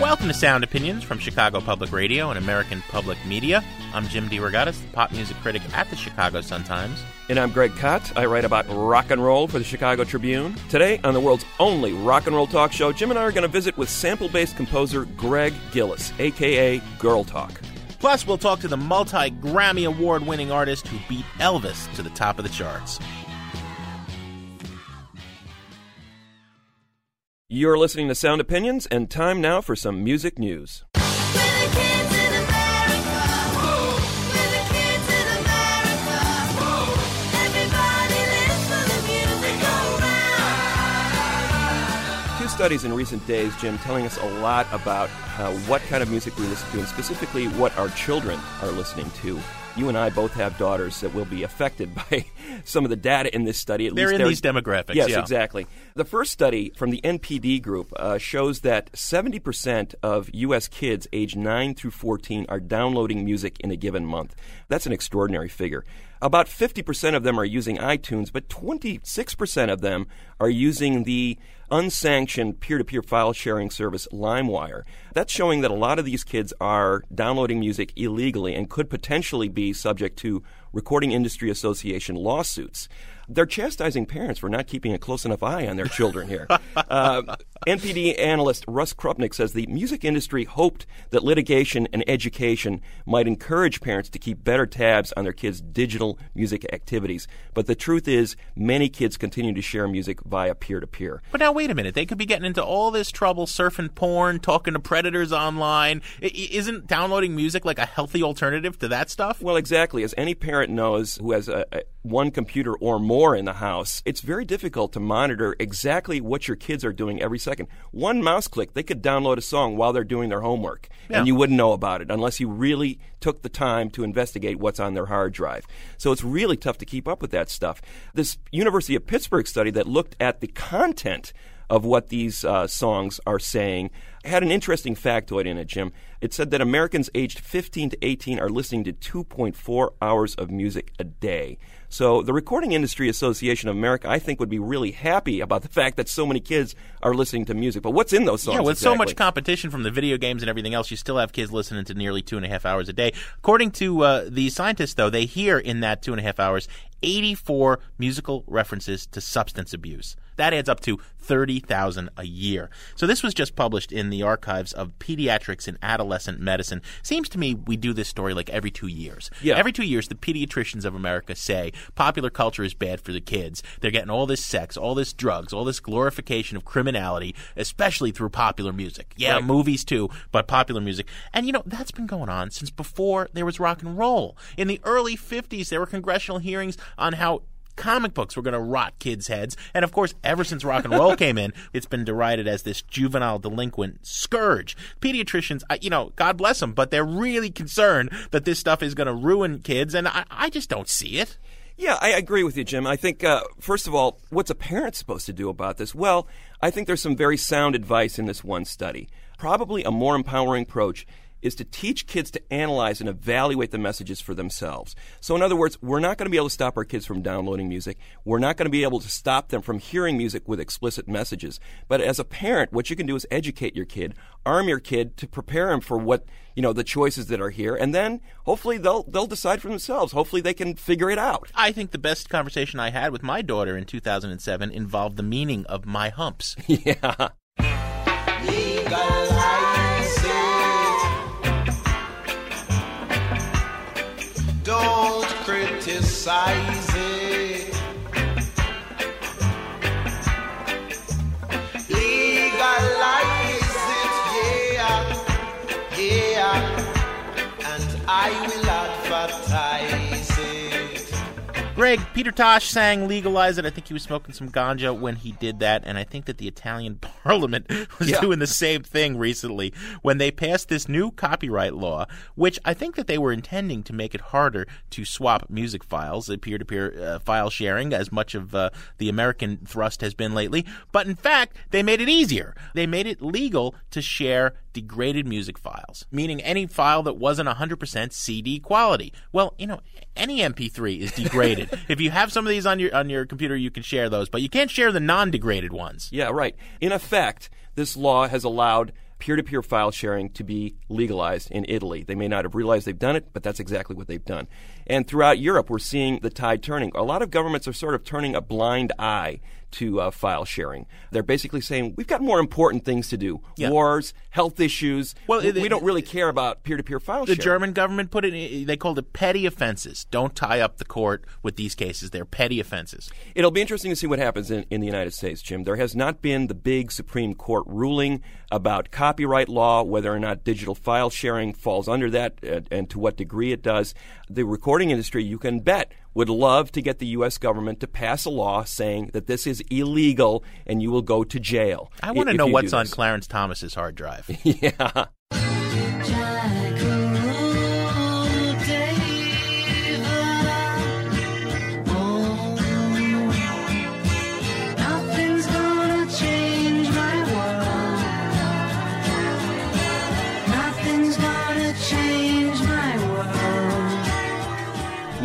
Welcome to Sound Opinions from Chicago Public Radio and American Public Media. I'm Jim DeRogatis, the pop music critic at the Chicago Sun-Times. And I'm Greg Kot. I write about rock and roll for the Chicago Tribune. Today, on the world's only rock and roll talk show, Jim and I are going to visit with sample based composer Gregg Gillis, aka Girl Talk. Plus, we'll talk to the multi Grammy Award winning artist who beat Elvis to the top of the charts. You're listening to Sound Opinions, and time now for some music news. Two studies in recent days, Jim, telling us a lot about uh, what kind of music we listen to, and specifically what our children are listening to. You and I both have daughters that will be affected by some of the data in this study. At They're least in these demographics, Yes, yeah. exactly. The first study from the NPD group uh, shows that 70% of U.S. kids aged 9 through 14 are downloading music in a given month. That's an extraordinary figure. About 50% of them are using iTunes, but 26% of them are using the unsanctioned peer to peer file sharing service LimeWire. That's showing that a lot of these kids are downloading music illegally and could potentially be subject to Recording Industry Association lawsuits. They're chastising parents for not keeping a close enough eye on their children here. uh, NPD analyst Russ Crupnick says the music industry hoped that litigation and education might encourage parents to keep better tabs on their kids' digital music activities. But the truth is, many kids continue to share music via peer to peer. But now, wait a minute. They could be getting into all this trouble surfing porn, talking to predators online. I- I- isn't downloading music like a healthy alternative to that stuff? Well, exactly. As any parent knows who has a, a, one computer or more in the house, it's very difficult to monitor exactly what your kids are doing every second. One mouse click, they could download a song while they're doing their homework, Yeah. and you wouldn't know about it unless you really took the time to investigate what's on their hard drive. So it's really tough to keep up with that stuff. This University of Pittsburgh study that looked at the content of what these uh, songs are saying I had an interesting factoid in it, Jim. It said that Americans aged 15 to 18 are listening to 2.4 hours of music a day. So the Recording Industry Association of America, I think, would be really happy about the fact that so many kids are listening to music. But what's in those songs? Yeah, with so much competition from the video games and everything else, you still have kids listening to nearly two and a half hours a day. According to uh, the scientists, though, they hear in that two and a half hours 84 musical references to substance abuse. That adds up to 30,000 a year. So this was just published in the archives of pediatrics and adolescent medicine. Seems to me we do this story like every two years. Yeah. Every two years, the pediatricians of America say popular culture is bad for the kids. They're getting all this sex, all this drugs, all this glorification of criminality, especially through popular music. Yeah, Right. movies too, but popular music. And you know, that's been going on since before there was rock and roll. In the early 50s, there were congressional hearings on how comic books were going to rot kids' heads. And of course, ever since rock and roll came in, it's been derided as this juvenile delinquent scourge. Pediatricians, I- you know, God bless them, but they're really concerned that this stuff is going to ruin kids, and I, I just don't see it. Yeah, I agree with you, Jim. I think, uh, first of all, what's a parent supposed to do about this? Well, I think there's some very sound advice in this one study. Probably a more empowering approach is to teach kids to analyze and evaluate the messages for themselves. So, in other words, we're not going to be able to stop our kids from downloading music. We're not going to be able to stop them from hearing music with explicit messages. But as a parent, what you can do is educate your kid, arm your kid to prepare him for what you know the choices that are here, and then hopefully they'll they'll decide for themselves. Hopefully they can figure it out. I think the best conversation I had with my daughter in 2007 involved the meaning of my humps. yeah. Don't criticize Greg, Peter Tosh sang Legalize It. I think he was smoking some ganja when he did that, and I think that the Italian parliament was Yeah. doing the same thing recently when they passed this new copyright law, which I think that they were intending to make it harder to swap music files, peer to peer file sharing, as much of uh, the American thrust has been lately. But in fact, they made it easier. They made it legal to share degraded music files, meaning any file that wasn't 100% CD quality. Well, you know, any MP3 is degraded. if you have some of these on your on your computer, you can share those, but you can't share the non-degraded ones. Yeah, right. In effect, this law has allowed peer to peer file sharing to be legalized in Italy. They may not have realized they've done it, but that's exactly what they've done. And throughout Europe, we're seeing the tide turning. A lot of governments are sort of turning a blind eye to uh, file sharing. They're basically saying, we've got more important things to do Yeah. wars, health issues. Well, we, it- we don't really care about peer to peer file The sharing. The German government put it. They called it petty offenses. Don't tie up the court with these cases. They're petty offenses. It'll be interesting to see what happens in, in the United States, Jim. There has not been the big Supreme Court ruling about copyright law, whether or not digital file sharing falls under that, and, and to what degree it does. The recording industry, you can bet, would love to get the U.S. government to pass a law saying that this is illegal and you will go to jail. I want to know what's on. Clarence Thomas's hard drive. yeah.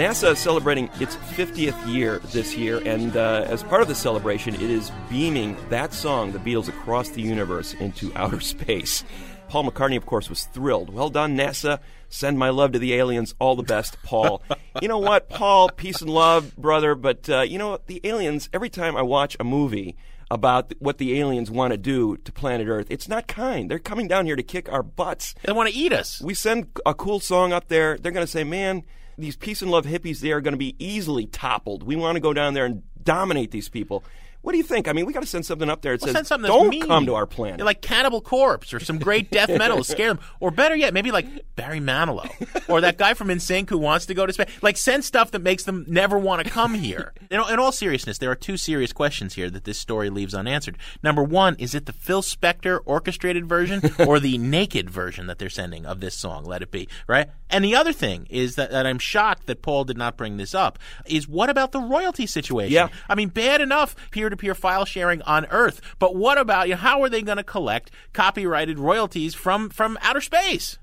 NASA is celebrating its 50th year this year, and uh, as part of the celebration, it is beaming that song, The Beatles, across the universe into outer space. Paul McCartney, of course, was thrilled. Well done, NASA. Send my love to the aliens. All the best, Paul. you know what, Paul? Peace and love, brother. But uh, you know what? The aliens, every time I watch a movie, about what the aliens want to do to planet Earth. It's not kind. They're coming down here to kick our butts. They want to eat us. We send a cool song up there. They're going to say, man, these peace and love hippies, they are going to be easily toppled. We want to go down there and dominate these people. What do you think? I mean, we got to send something up there that Well, says, don't mean. come to our planet. Like Cannibal Corpse or some great death metal to scare them. Or better yet, maybe like Barry Manilow or that guy from NSYNC who wants to go to space. Like send stuff that makes them never want to come here. You know, in all seriousness, there are two serious questions here that this story leaves unanswered. Number one, is it the Phil Spector orchestrated version or the naked version that they're sending of this song, Let It Be, right? And the other thing is that, that I'm shocked that Paul did not bring this up is what about the royalty situation? Yeah. I mean, bad enough peer-to-peer file sharing on Earth, but what about you? know, How are they going to collect copyrighted royalties from from outer space?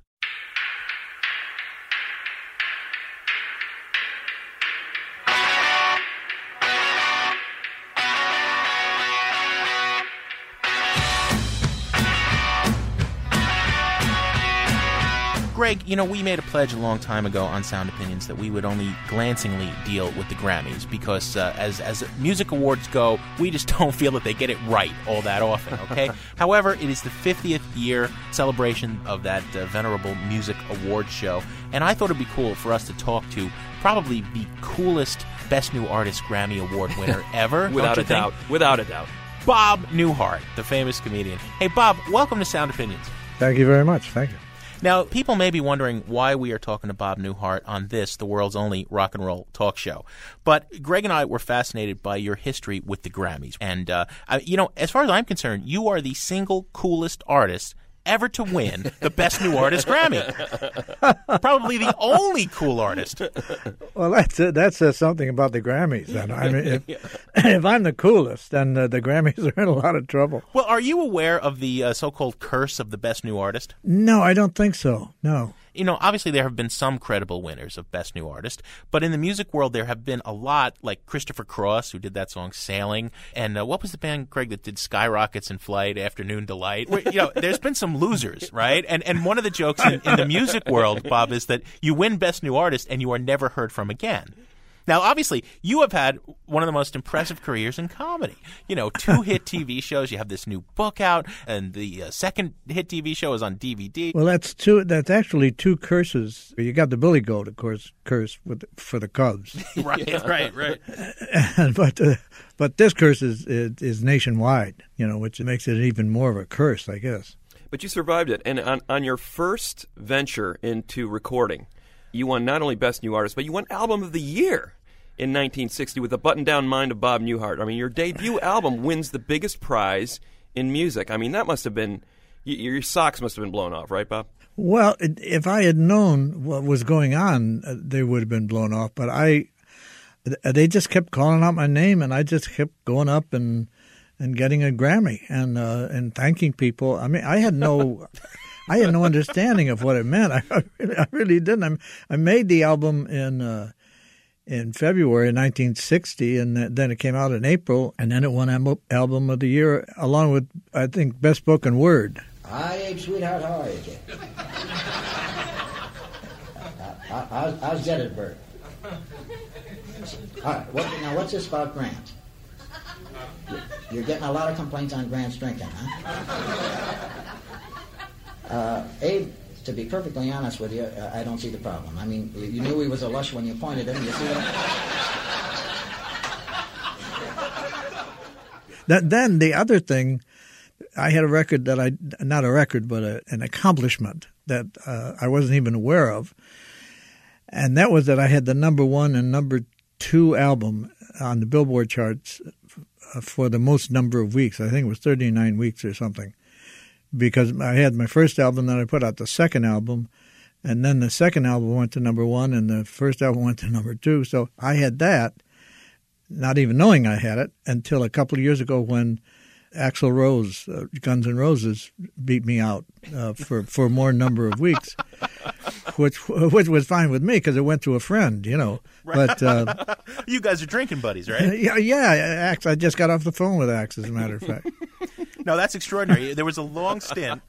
Greg, you know, we made a pledge a long time ago on Sound Opinions that we would only glancingly deal with the Grammys because, uh, as as music awards go, we just don't feel that they get it right all that often. Okay. However, it is the 50th year celebration of that uh, venerable music award show, and I thought it'd be cool for us to talk to probably the coolest Best New Artist Grammy Award winner ever. Without you a think? doubt. Without a doubt. Bob Newhart, the famous comedian. Hey, Bob, welcome to Sound Opinions. Thank you very much. Thank you. Now, people may be wondering why we are talking to Bob Newhart on this, the world's only rock and roll talk show. But Greg and I were fascinated by your history with the Grammys. And, uh, you know, as far as I'm concerned, you are the single coolest artist ever to win the Best New Artist Grammy. Probably the only cool artist. Well, that's that says something about the Grammys. Then I mean, if, if I'm the coolest, then uh, the Grammys are in a lot of trouble. Well, are you aware of the uh, so-called curse of the Best New Artist? No, I don't think so. No. You know, obviously there have been some credible winners of Best New Artist, but in the music world there have been a lot, like Christopher Cross, who did that song "Sailing," and uh, what was the band Greg that did "Skyrockets in Flight," "Afternoon Delight." Where, you know, there's been some losers, right? And and one of the jokes in, in the music world, Bob, is that you win Best New Artist and you are never heard from again. Now, obviously, you have had one of the most impressive careers in comedy. You know, two hit TV shows. You have this new book out, and the uh, second hit TV show is on DVD. Well, that's two. That's actually two curses. You got the Billy Goat, of course, curse with for the Cubs, right, right, right. but uh, but this curse is, is is nationwide. You know, which makes it even more of a curse, I guess. But you survived it. And on, on your first venture into recording, you won not only Best New Artist, but you won Album of the Year in 1960 with The Button Down Mind of Bob Newhart. I mean, your debut album wins the biggest prize in music. I mean, that must have been, your socks must have been blown off, right, Bob? Well, if I had known what was going on, uh, they would have been blown off. But I, they just kept calling out my name, and I just kept going up and and getting a Grammy and uh, and thanking people. I mean, I had no. I had no understanding of what it meant. I, I, really, I really didn't. I, I made the album in uh, in February 1960, and then it came out in April, and then it won Album of the Year along with I think Best Spoken Word. Hi, Abe, sweetheart. How are you, kid? How- How's, how's Gettysburg? All right, what, now what's this about Grant? You're getting a lot of complaints on Grant's drinking, huh? Uh, Abe, to be perfectly honest with you, uh, I don't see the problem. I mean, you- knew he was a lush when you pointed him. You see that? That, then the other thing, I had a record that I not a record, but a, an accomplishment that uh, I wasn't even aware of, and that was that I had the number one and number two album on the Billboard charts Uh, for the most number of weeks. I think it was thirty nine weeks or something, because I had my first album, then I put out the second album. And then the second album went to number one, and the first album went to number two. So I had that, not even knowing I had it until a couple of years ago when Axl Rose, uh, Guns N' Roses, beat me out uh, for for more number of weeks, which which was fine with me because it went to a friend, you know. But uh, you guys are drinking buddies, right? yeah, yeah, Axe. I just got off the phone with Axe, as a matter of fact. No, that's extraordinary. There was a long stint.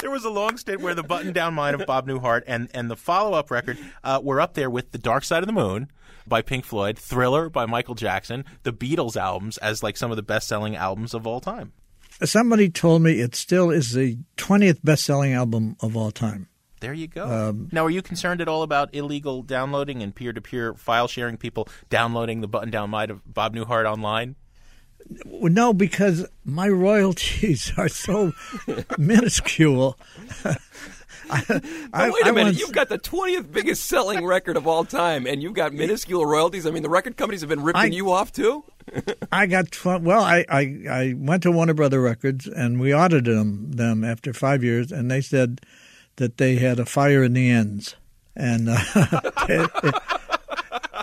there was a long stint where the button down mind of Bob Newhart and, and the follow up record uh, were up there with The Dark Side of the Moon by Pink Floyd, Thriller by Michael Jackson, the Beatles albums as like some of the best selling albums of all time. Somebody told me it still is the twentieth best selling album of all time. There you go. Um, now, are you concerned at all about illegal downloading and peer to peer file sharing people downloading the button down mind of Bob Newhart online? No, because my royalties are so minuscule. I, wait a I minute. once- You've got the 20th biggest selling record of all time, and you've got minuscule royalties. I mean, the record companies have been ripping you off, too? I got well. I, I I went to Warner Brother Records and we audited them them after five years, and they said that they had a fire in the N's, and uh, it, it,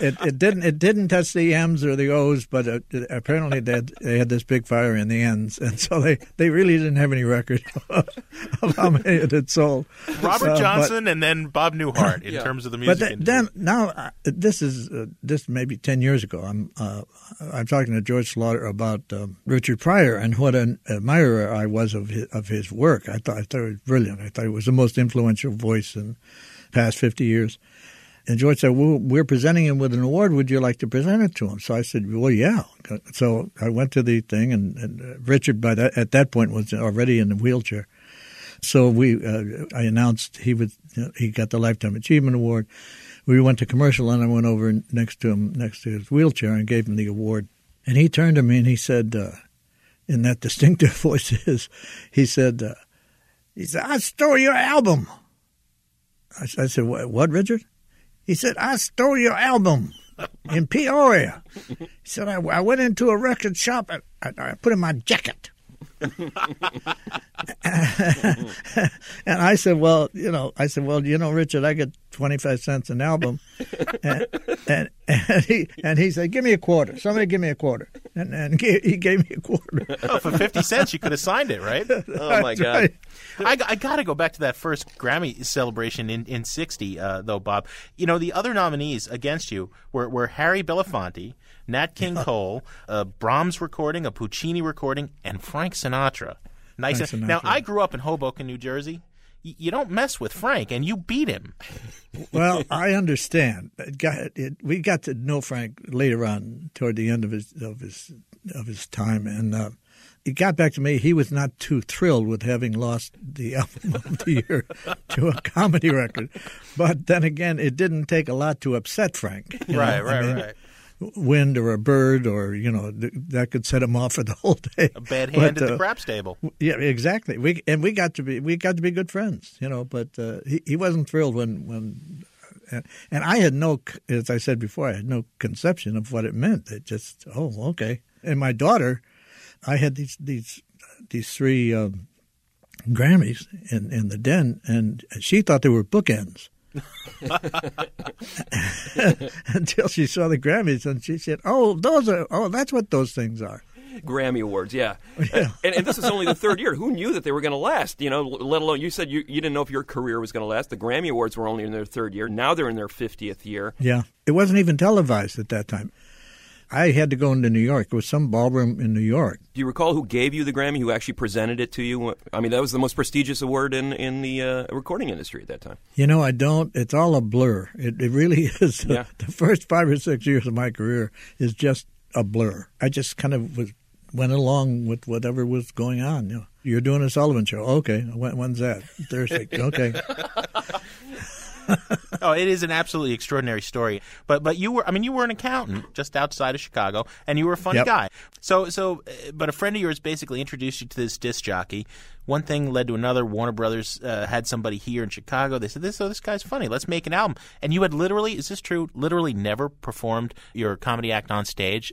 it, it didn't it didn't touch the M's or the O's, but it, it- apparently they had, they had this big fire in the N's, and so they, they really didn't have any record of how many it had sold. Robert Uh, but- Johnson and then Bob Newhart in Yeah. terms of the but music th- industry. then now uh, this is uh, this maybe ten years ago. I'm uh, I'm talking to George Schlatter about um, Richard Pryor and what an admirer I was of his, of his work. I thought I thought it was brilliant. I thought it was the most influential voice in the past fifty years. And George said, "Well, we're presenting him with an award. Would you like to present it to him?" So I said, "Well, yeah." So I went to the thing, and, and uh, Richard by that at that point was already in the wheelchair. So we, uh, I announced he was he got the lifetime achievement award. We went to commercial, and I went over next to him, next to his wheelchair, and gave him the award. And he turned to me and he said, uh, in that distinctive voice, of his, he said, uh, "He said I stole your album." I said, "What, what, Richard?" He said, "I stole your album." In Peoria, he said I, I went into a record shop and I, I put in my jacket. and I said, well, you know, I said, well, you know, Richard, I get 25 cents an album. and, and, and, he, and he said, give me a quarter. Somebody give me a quarter. And, and he gave me a quarter. Oh, for 50 cents, you could have signed it, right? Oh, my God. Right. I, I got to go back to that first Grammy celebration in, in 60, uh, though, Bob. You know, the other nominees against you were, were Harry Belafonte, Nat King Cole, a Brahms recording, a Puccini recording, and Frank Sinatra. Nice. Frank Sinatra. Now, I grew up in Hoboken, New Jersey. Y- You don't mess with Frank, and you beat him. well, I understand. It got, it, we got to know Frank later on, toward the end of his of his of his time, and uh, it got back to me. He was not too thrilled with having lost the album of the year to a comedy record, but then again, it didn't take a lot to upset Frank. you know? Right, I right, mean, right. Wind or a bird, or you know, th- that could set him off for the whole day. A bad But, hand at the uh, craps table. yeah, exactly. We and we got to be we got to be good friends, you know. But uh, he he wasn't thrilled when when, and, and I had no, as I said before, I had no conception of what it meant. It just oh okay. And my daughter, I had these these these three um, Grammys in in the den, and she thought they were bookends. Until she saw the Grammys, and she said, "Oh, those are oh, that's what those things are." Grammy Awards, yeah. Yeah. And, and this is only the third year. Who knew that they were going to last? You know, let alone you said you, you didn't know if your career was going to last. The Grammy Awards were only in their third year. Now they're in their 50th year. Yeah. It wasn't even televised at that time. I had to go into New York. It was some ballroom in New York. Do you recall who gave you the Grammy, who actually presented it to you? I mean, that was the most prestigious award in, in the uh, recording industry at that time. You know, I don't. It's all a blur. It, it really is. Yeah. The first five or six years of my career is just a blur. I just kind of was went along with whatever was going on. You know, you're doing a Sullivan show. Okay, when, when's that? Thursday. Okay. oh, it is an absolutely extraordinary story. But but you were I mean you were an accountant just outside of Chicago, and you were a funny Yep. guy. So so uh, but a friend of yours basically introduced you to this disc jockey. One thing led to another. Warner Brothers uh, had somebody here in Chicago. They said this oh this guy's funny. Let's make an album. And you had literally is this true? Literally never performed your comedy act on stage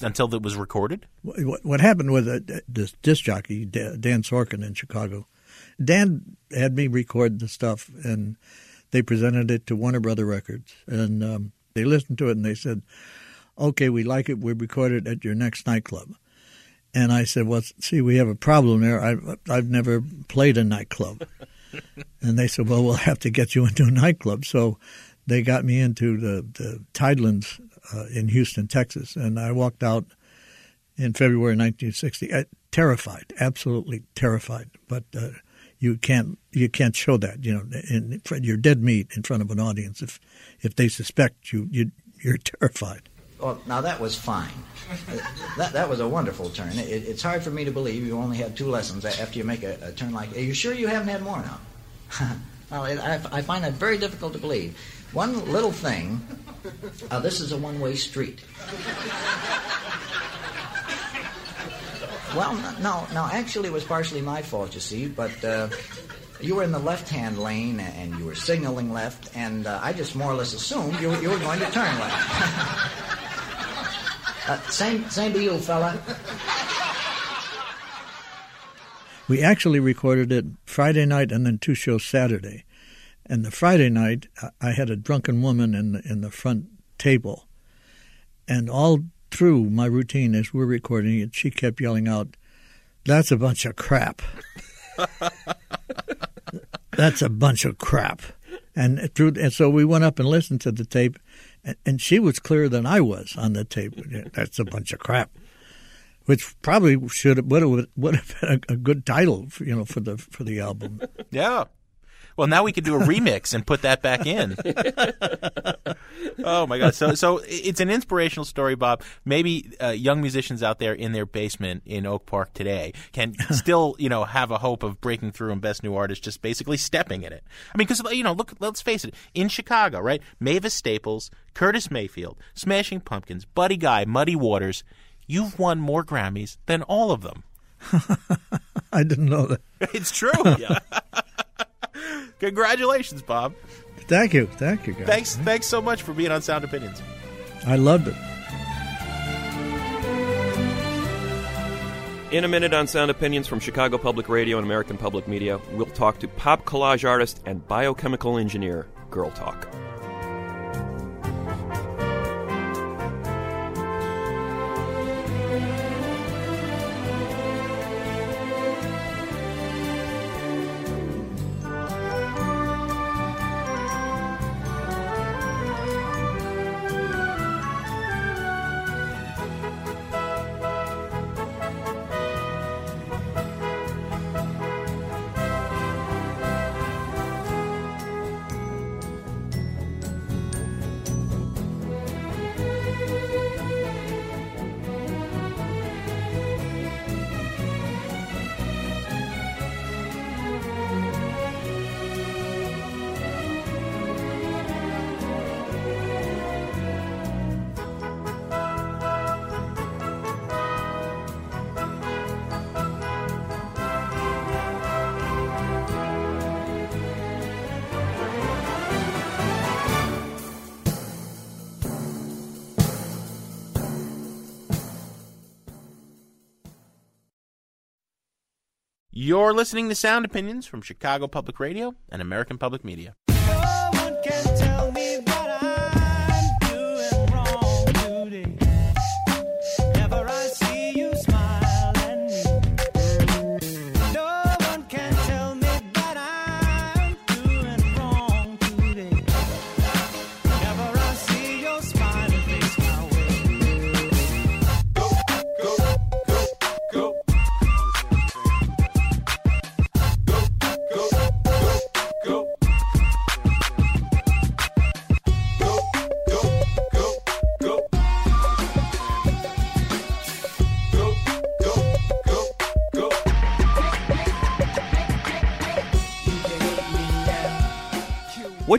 until it was recorded. what, what happened with uh, this disc jockey Dan Sorkin in Chicago. Dan had me record the stuff, and they presented it to Warner Brother Records, and um, they listened to it, and they said, "Okay, we like it. We record it at your next nightclub." And I said, "Well, see, we have a problem there. I've I've never played a nightclub." and they said, "Well, we'll have to get you into a nightclub." So they got me into the the Tidelands uh, in Houston, Texas, and I walked out in February 1960, uh, terrified, absolutely terrified. But uh, you can't you can't show that, you know, in, in you're dead meat in front of an audience if if they suspect you, you you're terrified. Well, now that was fine. That, that was a wonderful turn. It, it's hard for me to believe you only had two lessons after you make a, a turn like. Are you sure you haven't had more now? it, I, I find that very difficult to believe. One little thing. Uh, this is a one-way street. Well, no, no. Actually, it was partially my fault, you see. But uh, you were in the left-hand lane and you were signaling left, and uh, I just more or less assumed you, you were going to turn left. Uh, same, same to you, fella. We actually recorded it Friday night and then two shows Saturday. And the Friday night, I- had a drunken woman in the, in the front table, and all through my routine as we're recording it, she kept yelling out, "That's a bunch of crap." That's a bunch of crap. And through, and so we went up and listened to the tape, and, and she was clearer than I was on the tape. That's a bunch of crap, which probably should have would have, would have been a, good title, for, you know, for the for the album. Yeah. Well, now we could do a remix and put that back in. oh my god! So, so it's an inspirational story, Bob. Maybe uh, young musicians out there in their basement in Oak Park today can still, you know, have a hope of breaking through and best new artist, just basically stepping in it. I mean, because you know, look, let's face it. In Chicago, right? Mavis Staples, Curtis Mayfield, Smashing Pumpkins, Buddy Guy, Muddy Waters. You've won more Grammys than all of them. I didn't know that. It's true. Yeah. Congratulations, Bob. Thank you, thank you, guys. Thanks, thanks so much for being on Sound Opinions. I loved it. In a minute on Sound Opinions from Chicago Public Radio and American Public Media, we'll talk to pop collage artist and biochemical engineer, Girl Talk. You're listening to Sound Opinions from Chicago Public Radio and American Public Media.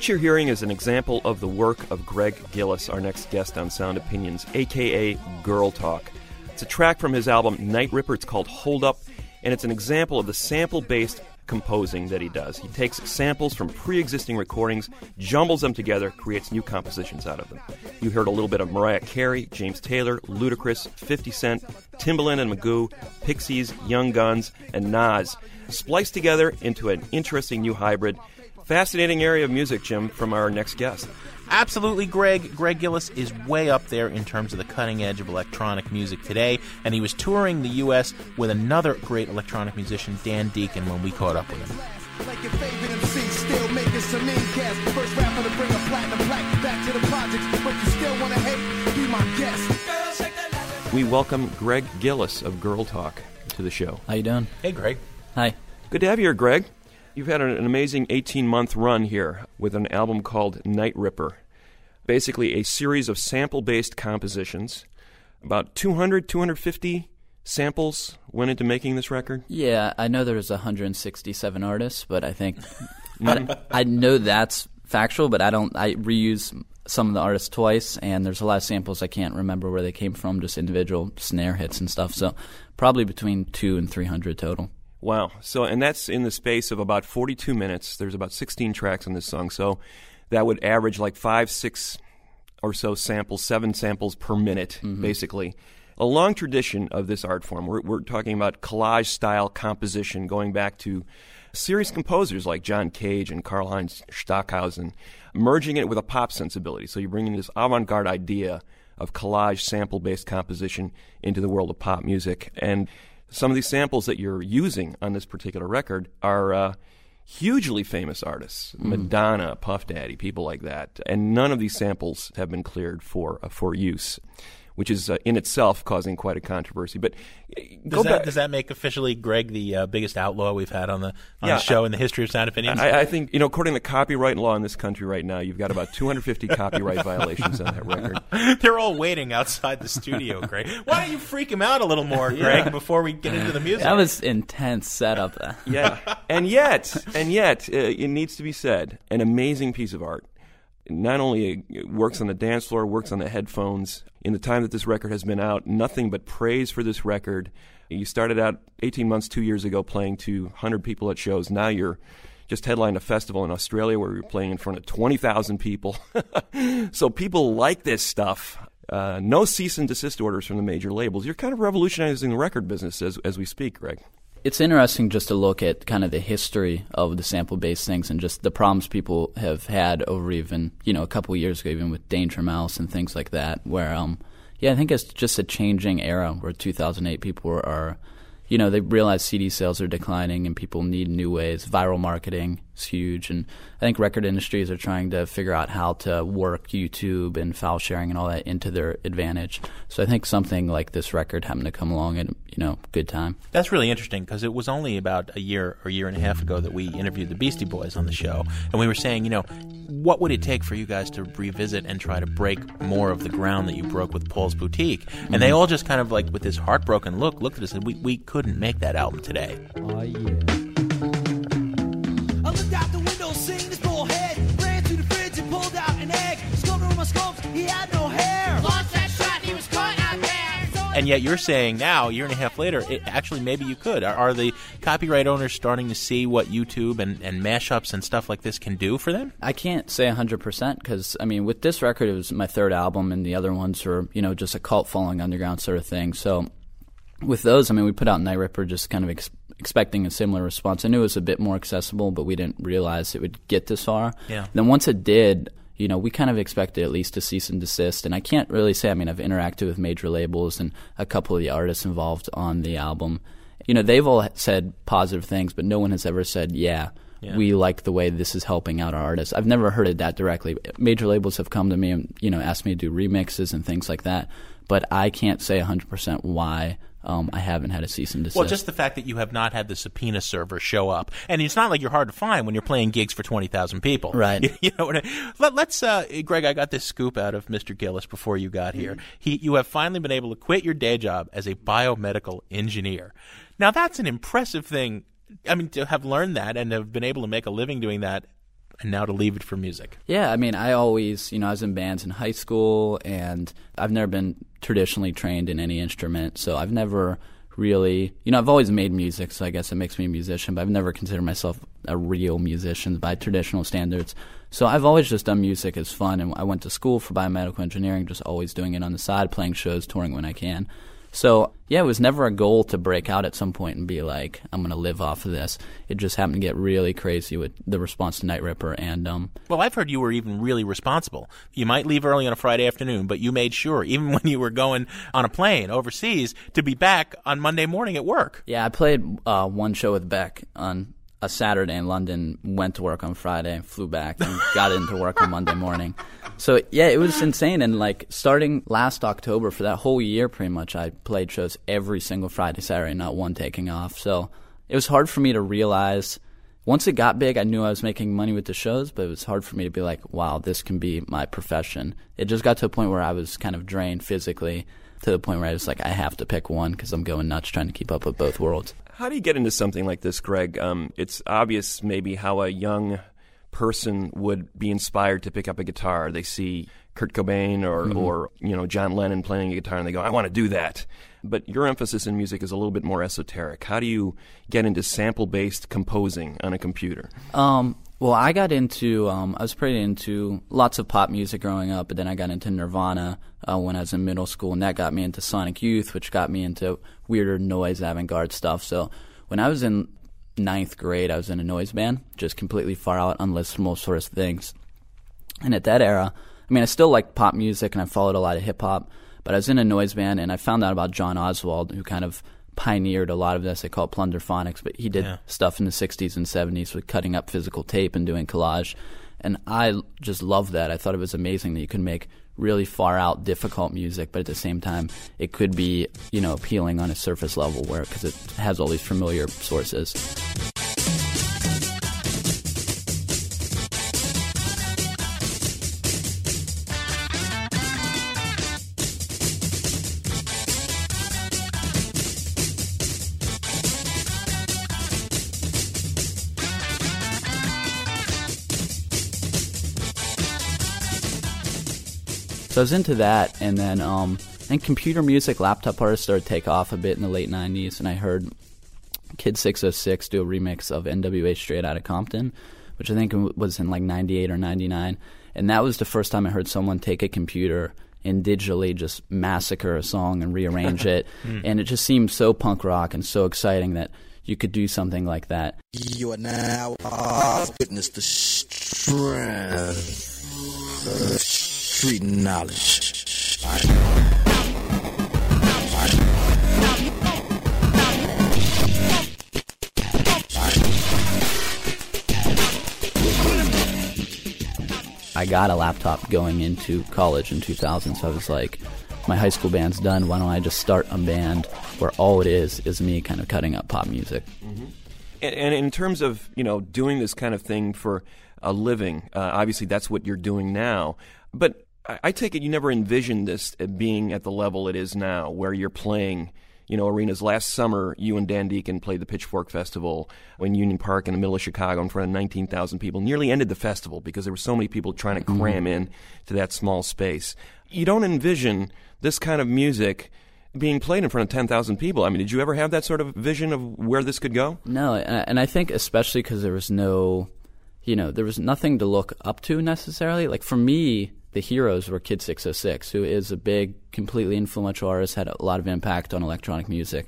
What you're hearing is an example of the work of Gregg Gillis, our next guest on Sound Opinions, aka Girl Talk. It's a track from his album Night Ripper. It's called Hold Up, and it's an example of the sample based composing that he does. He takes samples from pre existing recordings, jumbles them together, creates new compositions out of them. You heard a little bit of Mariah Carey, James Taylor, Ludacris, 50 Cent, Timbaland and Magoo, Pixies, Young Guns, and Nas, spliced together into an interesting new hybrid. Fascinating area of music, Jim, from our next guest. Absolutely, Greg. Gregg Gillis is way up there in terms of the cutting edge of electronic music today, and he was touring the U.S. with another great electronic musician, Dan Deacon, when we caught up with him. Like your favorite MC, still making some mean cast. First rapper to bring a platinum plaque back to the projects, but you still wanna hate? Be my guest. We welcome Gregg Gillis of Girl Talk to the show. How you doing? Hey, Greg. Hi. Good to have you here, Greg. You've had an amazing 18 month run here with an album called Night Ripper. Basically, a series of sample based compositions. About 200, 250 samples went into making this record? Yeah, I know there's 167 artists, but I think I, I know that's factual, but I don't. I reuse some of the artists twice, and there's a lot of samples I can't remember where they came from, just individual snare hits and stuff. So probably between two and 300 total. Wow. So, and that's in the space of about 42 minutes. There's about 16 tracks on this song. So that would average like five, six or so samples, seven samples per minute, Mm-hmm. basically. A long tradition of this art form. We're, we're talking about collage style composition going back to serious composers like John Cage and Karlheinz Stockhausen, merging it with a pop sensibility. So you're bringing this avant garde idea of collage sample based composition into the world of pop music. And some of these samples that you're using on this particular record are uh, hugely famous artists Madonna, Puff Daddy, people like that. And none of these samples have been cleared for, uh, for use. Which is uh, in itself causing quite a controversy. But uh, Does that, does that make officially Greg the uh, biggest outlaw we've had on the on Yeah, the show in the history of Sound Opinions? I, I think you know, according to copyright law in this country right now, you've got about 250 copyright violations on that record. They're all waiting outside the studio, Greg. Why don't you freak him out a little more, Greg, Yeah. before we get into the music? That was intense setup. Yeah, and yet, and yet, uh, it needs to be said, an amazing piece of art. Not only works on the dance floor, works on the headphones. In the time that this record has been out, nothing but praise for this record. You started out 18 months, two years ago, playing to 100 people at shows. Now you're just headlined a festival in Australia where you're playing in front of 20,000 people. so people like this stuff. uh, no cease and desist orders from the major labels. You're kind of revolutionizing the record business as, as we speak, Greg. It's interesting just to look at kind of the history of the sample based things and just the problems people have had over even, you know, a couple of years ago, even with Danger Mouse and things like that, where, um, yeah, I think it's just a changing era where 2008 people are you know, they realize CD sales are declining and people need new ways. Viral marketing is huge, and I think record industries are trying to figure out how to work YouTube and file sharing and all that into their advantage. So I think something like this record happened to come along at you know good time. That's really interesting because it was only about a year or year and a half ago that we interviewed the Beastie Boys on the show, and we were saying, you know, what would it take for you guys to revisit and try to break more of the ground that you broke with Paul's Boutique? And they mm-hmm. all just kind of like with this heartbroken look looked at us and said, we we couldn't make that album today. Oh yeah. And yet you're saying now, a year and a half later, it, actually maybe you could. Are, are the copyright owners starting to see what YouTube and, and mashups and stuff like this can do for them? I can't say 100% because, I mean, with this record, it was my third album, and the other ones were, you know, just a cult following underground sort of thing. So with those, I mean, we put out Night Ripper just kind of ex- expecting a similar response. I knew it was a bit more accessible, but we didn't realize it would get this far. Yeah. Then once it did, you know, we kind of expected at least to cease and desist. And I can't really say, I mean, I've interacted with major labels and a couple of the artists involved on the album. You know, they've all said positive things, but no one has ever said, yeah. Yeah. We like the way this is helping out our artists. I've never heard it that directly. Major labels have come to me and you know asked me to do remixes and things like that, but I can't say 100% why um, I haven't had a cease and desist. Well, just the fact that you have not had the subpoena server show up, and it's not like you're hard to find when you're playing gigs for twenty thousand people, Right. You, you know what I, let, let's, uh, Greg. I got this scoop out of Mr. Gillis before you got here. He, you have finally been able to quit your day job as a biomedical engineer. Now that's an impressive thing. I mean, to have learned that and have been able to make a living doing that, and now to leave it for music. Yeah, I mean, I always, you know, I was in bands in high school, and I've never been traditionally trained in any instrument, so I've never really, you know, I've always made music, so I guess it makes me a musician, but I've never considered myself a real musician by traditional standards. So I've always just done music as fun, and I went to school for biomedical engineering, just always doing it on the side, playing shows, touring when I can. So yeah, it was never a goal to break out at some point and be like, I'm going to live off of this. It just happened to get really crazy with the response to Night Ripper, and um, Well, I've heard you were even really responsible. You might leave early on a Friday afternoon, but you made sure, even when you were going on a plane overseas, to be back on Monday morning at work. Yeah, I played uh, one show with Beck on a Saturday in London, went to work on Friday, flew back, and got into work on Monday morning. So, yeah, it was insane. And, like, starting last October, for that whole year, pretty much, I played shows every single Friday, Saturday, not one taking off. So, it was hard for me to realize. Once it got big, I knew I was making money with the shows, but it was hard for me to be like, wow, this can be my profession. It just got to a point where I was kind of drained physically to the point where I was like, I have to pick one because I'm going nuts trying to keep up with both worlds. How do you get into something like this, Greg? Um, it's obvious maybe how a young person would be inspired to pick up a guitar. They see Kurt Cobain or, Mhm. or you know John Lennon playing a guitar and they go, I want to do that. But your emphasis in music is a little bit more esoteric. How do you get into sample based composing on a computer? Um, well, I got into, um, I was pretty into lots of pop music growing up, but then I got into Nirvana uh, when I was in middle school, and that got me into Sonic Youth, which got me into weirder noise avant garde stuff. So when I was in ninth grade, I was in a noise band, just completely far out, unlistenable sort of things. And at that era, I mean, I still like pop music and I followed a lot of hip hop, but I was in a noise band and I found out about John Oswald, who kind of pioneered a lot of this. They call it plunderphonics, but he did Yeah. stuff in the 60s and 70s with cutting up physical tape and doing collage. And I just loved that. I thought it was amazing that you could make really far out, difficult music, but at the same time, it could be, you know, appealing on a surface level where, because it has all these familiar sources. So I was into that, and then um, and computer music, laptop artists started to take off a bit in the late '90s, and I heard Kid 606 do a remix of NWA Straight Outta Compton, which I think was in like '98 or '99, and that was the first time I heard someone take a computer and digitally just massacre a song and rearrange it. Mm. And it just seemed so punk rock and so exciting that you could do something like that. You are now uh, witness the strength of street knowledge. I got a laptop going into college in 2000, so I was like, my high school band's done. Why don't I just start a band where all it is is me kind of cutting up pop music? And, and in terms of you know doing this kind of thing for a living, uh, obviously that's what you're doing now. But I, take it you never envisioned this being at the level it is now, where you're playing. You know, arenas. Last summer, you and Dan Deacon played the Pitchfork Festival in Union Park in the middle of Chicago in front of 19,000 people. Nearly ended the festival because there were so many people trying to mm-hmm. cram in to that small space. You don't envision this kind of music being played in front of 10,000 people. I mean, did you ever have that sort of vision of where this could go? No, and and I think especially because there was no, you know, there was nothing to look up to necessarily. Like for me, the heroes were Kid 606, who is a big, completely influential artist, had a lot of impact on electronic music.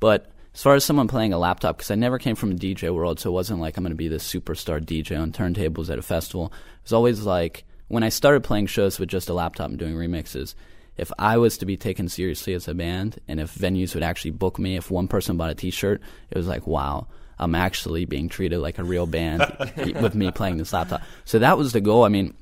But as far as someone playing a laptop, because I never came from a DJ world, so it wasn't like I'm going to be this superstar DJ on turntables at a festival. It was always like when I started playing shows with just a laptop and doing remixes, if I was to be taken seriously as a band and if venues would actually book me, if one person bought a t shirt, it was like, wow, I'm actually being treated like a real band with me playing this laptop. So that was the goal. I mean,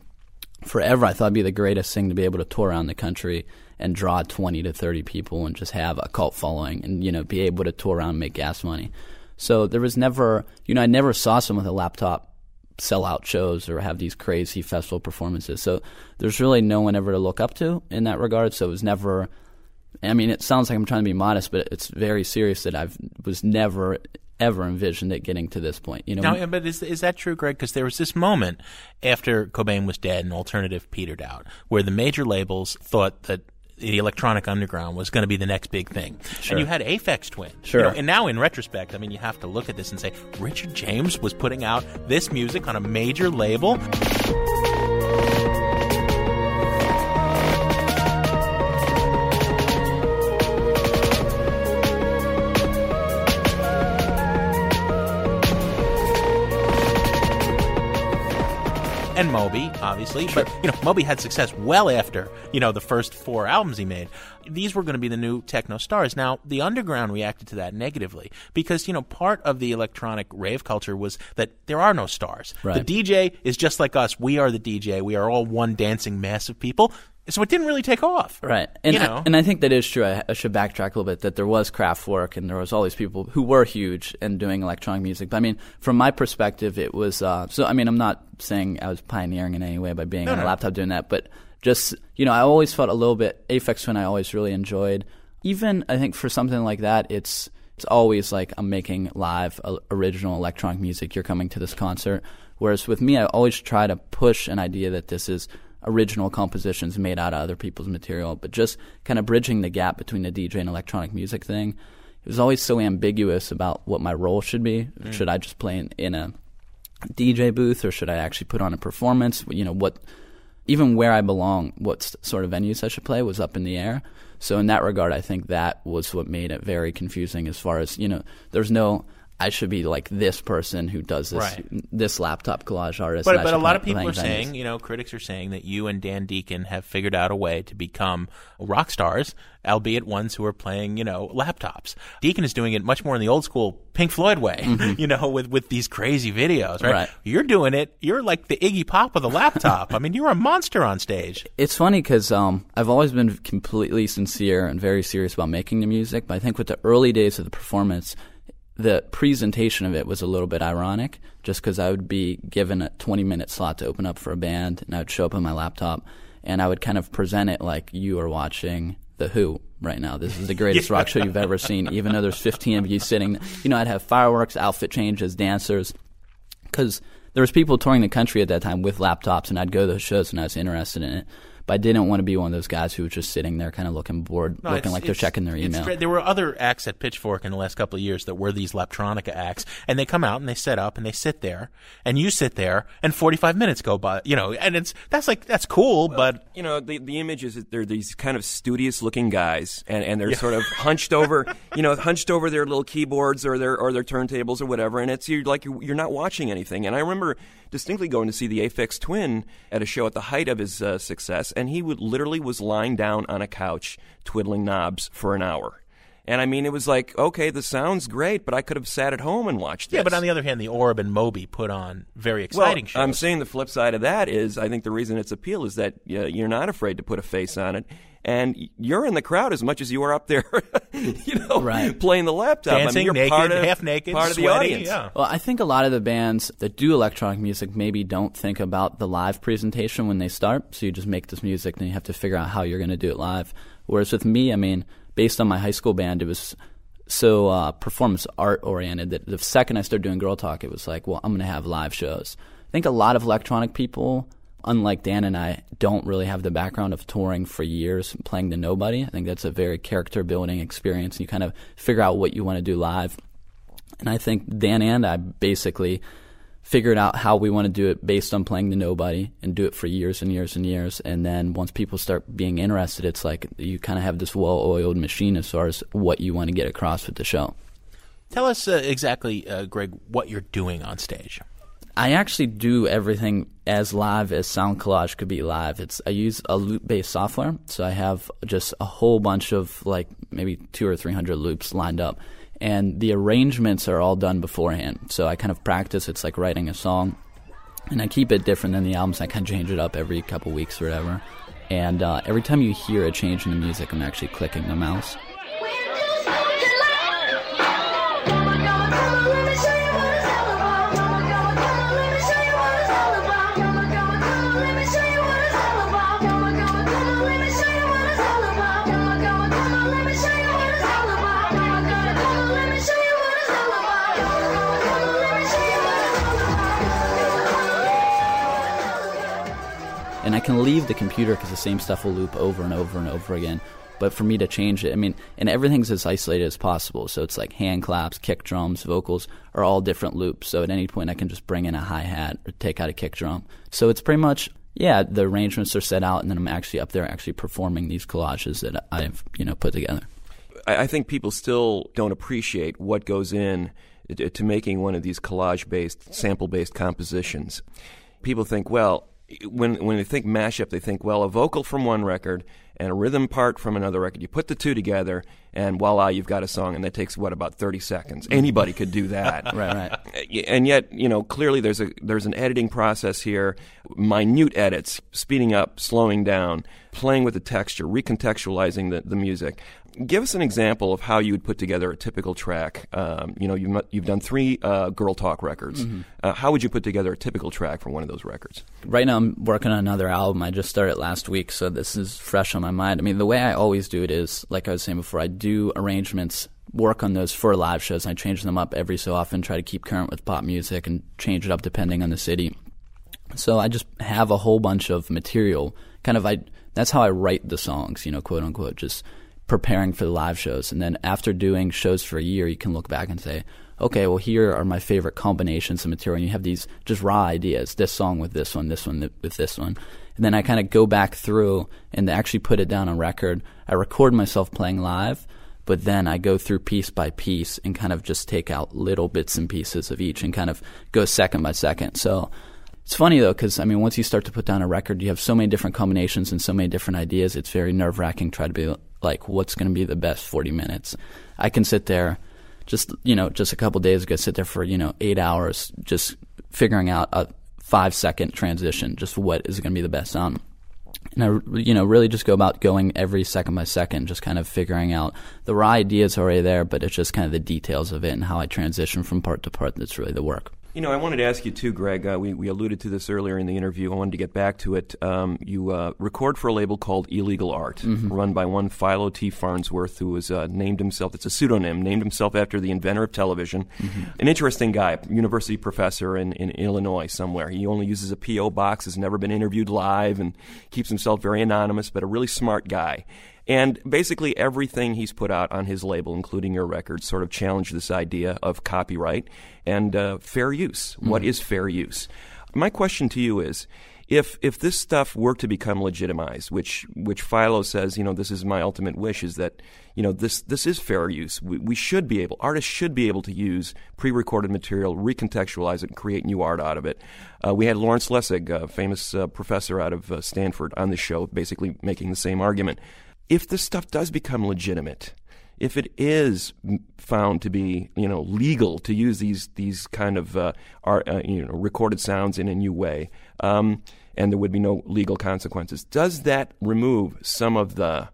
forever I thought it'd be the greatest thing to be able to tour around the country and draw 20 to 30 people and just have a cult following and, you know, be able to tour around and make gas money. So there was never, you know, I never saw someone with a laptop sell out shows or have these crazy festival performances. So there's really no one ever to look up to in that regard. So it was never, I mean, it sounds like I'm trying to be modest, but it's very serious that I was never ever envisioned it getting to this point. You know, Now, but is is that true, Greg? Because there was this moment after Cobain was dead and alternative petered out, where the major labels thought that the electronic underground was going to be the next big thing, Sure. and you had Aphex Twin. you Sure. know, and now, in retrospect, I mean, you have to look at this and say Richard James was putting out this music on a major label. And Moby, obviously. But you know, Moby had success well after you know the first four albums he made. These were going to be the new techno stars. Now, the underground reacted to that negatively because you know part of the electronic rave culture was that there are no stars. Right. The DJ is just like us. We are the DJ. We are all one dancing mass of people. So it didn't really take off. Right, and You know. I, and I think that is true. I, I should backtrack a little bit. That there was Kraftwerk and there was all these people who were huge and doing electronic music. But I mean, from my perspective, it was uh, so. I mean, I'm not saying I was pioneering in any way by being No, on a laptop doing that, but just you know, I always felt a little bit Aphex Twin. I always really enjoyed. Even I think for something like that, it's it's always like I'm making live uh, original electronic music. You're coming to this concert. Whereas with me, I always try to push an idea that this is original compositions made out of other people's material, but just kind of bridging the gap between the DJ and electronic music thing. It was always so ambiguous about what my role should be. Mm. Should I just play in, in a DJ booth or should I actually put on a performance? You know, what, even where I belong, what sort of venues I should play was up in the air. So in that regard, I think that was what made it very confusing as far as, you know, there's no, I should be like this person who does this, Right. this laptop collage artist. But, but a lot of people are saying, you know, critics are saying that you and Dan Deacon have figured out a way to become rock stars, albeit ones who are playing, you know, laptops. Deacon is doing it much more in the old school Pink Floyd way, you know, with, with these crazy videos, right? Mm-hmm. Right. You're doing it. You're like the Iggy Pop of the laptop. I mean, you're a monster on stage. It's funny because um, I've always been completely sincere and very serious about making the music, but I think with the early days of the performance, the presentation of it was a little bit ironic, just because I would be given a 20 minute slot to open up for a band, and I would show up on my laptop, and I would kind of present it like you are watching The Who right now. This is the greatest rock show you've ever seen, even though there's 15 of you sitting. You know, I'd have fireworks, outfit changes, dancers, because there was people touring the country at that time with laptops, and I'd go to those shows and I was interested in it. But I didn't want to be one of those guys who was just sitting there, kind of looking bored, No, looking like they're checking their it's email. There were other acts at Pitchfork in the last couple of years that were these Laptronica acts, and they come out and they set up and they sit there, and you sit there, and 45 minutes go by, you know, and it's that's like that's cool, but you know, the the image is that they're these kind of studious looking guys, and, and they're Yeah. sort of hunched over, you know, hunched over their little keyboards or their or their turntables or whatever, and it's you're like you're, you're not watching anything. And I remember distinctly going to see the Aphex Twin at a show at the height of his uh, success, and he would literally was lying down on a couch twiddling knobs for an hour. And I mean, it was like, okay, the sound's great, but I could have sat at home and watched this. yeah. But on the other hand, the Orb and Moby put on very exciting well, shows. I'm saying the flip side of that is I think the reason it's appeal is that uh, you're not afraid to put a face on it. And you're in the crowd as much as you are up there, you know, playing the laptop. I mean, Dancing, you're naked, part of, half naked, part of the audience. yeah. Well, I think a lot of the bands that do electronic music maybe don't think about the live presentation when they start. So you just make this music, and you have to figure out how you're going to do it live. Whereas with me, I mean, based on my high school band, it was so uh, performance art oriented that the second I started doing Girl Talk, it was like, well, I'm going to have live shows. I think a lot of electronic people, unlike Dan and I, don't really have the background of touring for years, playing to nobody. I think that's a very character building experience. You kind of figure out what you want to do live. And I think Dan and I basically figured out how we want to do it based on playing to nobody and do it for years and years and years. And then once people start being interested, it's like you kind of have this well oiled machine as far as what you want to get across with the show. Tell us uh, exactly, uh, Greg, what you're doing on stage. I actually do everything as live as Sound Collage could be live. It's I use a loop based software, so I have just a whole bunch of like maybe two or three hundred loops lined up, and the arrangements are all done beforehand. So I kind of practice. It's like writing a song, and I keep it different than the albums. I kind of change it up every couple weeks or whatever. And uh, every time you hear a change in the music, I'm actually clicking the mouse. Can leave the computer because the same stuff will loop over and over and over again. But for me to change it, I mean, and everything's as isolated as possible. So it's like hand claps, kick drums, vocals are all different loops. So at any point, I can just bring in a hi hat or take out a kick drum. So it's pretty much, yeah, the arrangements are set out, and then I'm actually up there actually performing these collages that I've you know put together. I, think people still don't appreciate what goes in to making one of these collage-based, sample-based compositions. People think, well, when when they think mashup, they think, well, a vocal from one record and a rhythm part from another record. You put the two together, and voila, you've got a song, and that takes what about thirty seconds. Anybody could do that, right? Right. And yet, you know, clearly there's a there's an editing process here, minute edits, speeding up, slowing down, playing with the texture, recontextualizing the, the music. Give us an example of how you would put together a typical track. Um, you know, you've you've done three uh, girl talk records. Mhm. Uh, how would you put together a typical track for one of those records? Right now, I'm working on another album. I just started last week, so this is fresh on my mind. I mean, the way I always do it is, like I was saying before, I do arrangements, work on those for live shows, and I change them up every so often, try to keep current with pop music and change it up depending on the city. So I just have a whole bunch of material. Kind of, I that's how I write the songs, you know, quote unquote, just preparing for the live shows. And then after doing shows for a year, you can look back and say, okay, well, here are my favorite combinations of material. And you have these just raw ideas this song with this one, this one th- with this one. And then I kind of go back through and actually put it down on record. I record myself playing live, but then I go through piece by piece and kind of just take out little bits and pieces of each and kind of go second by second. So it's funny though, because I mean, once you start to put down a record, you have so many different combinations and so many different ideas. It's very nerve wracking. Try to be like, what's going to be the best forty minutes? I can sit there, just you know, just a couple days ago, sit there for you know eight hours, just figuring out a five second transition. Just what is going to be the best sound. And I, you know, really just go about going every second by second, just kind of figuring out the raw ideas already there, but it's just kind of the details of it and how I transition from part to part that's really the work. You know, I wanted to ask you too, Greg. Uh, we, we alluded to this earlier in the interview. I wanted to get back to it. Um, you uh, record for a label called Illegal Art, Mhm. run by one Philo T. Farnsworth, who has uh, named himself, it's a pseudonym, named himself after the inventor of television. An interesting guy, university professor in, in Illinois somewhere. He only uses a P.O. box, has never been interviewed live, and keeps himself very anonymous, but a really smart guy. And basically, everything he's put out on his label, including your records, sort of challenged this idea of copyright and uh, fair use. What Mhm. is fair use? My question to you is. If, if this stuff were to become legitimized, which which Philo says, you know, this is my ultimate wish, is that you know this this is fair use. We, we should be able, artists should be able to use pre-recorded material, recontextualize it, and create new art out of it. Uh, we had Lawrence Lessig, a famous uh, professor out of uh, Stanford, on the show, basically making the same argument. If this stuff does become legitimate, if it is found to be you know legal to use these these kind of uh, art, uh, you know recorded sounds in a new way, um, and there would be no legal consequences, does that remove some of the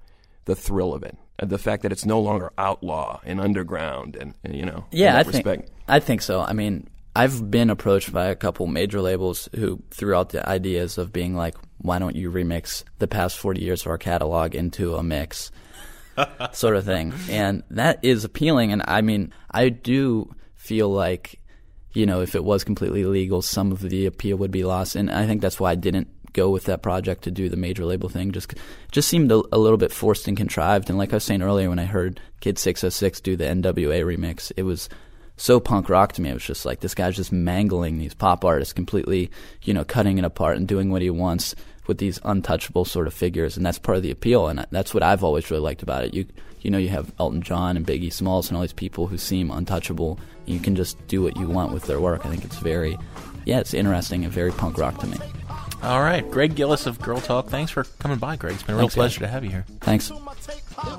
the thrill of it? Uh, The fact that it's no longer outlaw and underground, and, and, you know, in Yeah, I that think. I think so. I mean, I've been approached by a couple major labels who threw out the ideas of being like, "Why don't you remix the past forty years of our catalog into a mix?" sort of thing, and that is appealing. And I mean, I do feel like, you know, if it was completely legal, some of the appeal would be lost, and I think that's why I didn't go with that project to do the major label thing. Just just seemed a, a little bit forced and contrived. And like I was saying earlier, when I heard Kid Six Hundred Six do the NWA remix, it was so punk rock to me. It was just like this guy's just mangling these pop artists, completely, you know, cutting it apart and doing what he wants with these untouchable sort of figures, and that's part of the appeal. And that's what I've always really liked about it. You you know, you have Elton John and Biggie Smalls and all these people who seem untouchable. And you can just do what you want with their work. I think it's very, yeah, it's interesting and very punk rock to me. All right, Greg Gillis of Girl Talk. Thanks for coming by, Greg. It's been a real Thanks, pleasure guys. to have you here. Thanks. It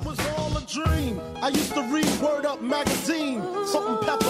was all a dream. I used to read Word Up magazine. Salt and pepper and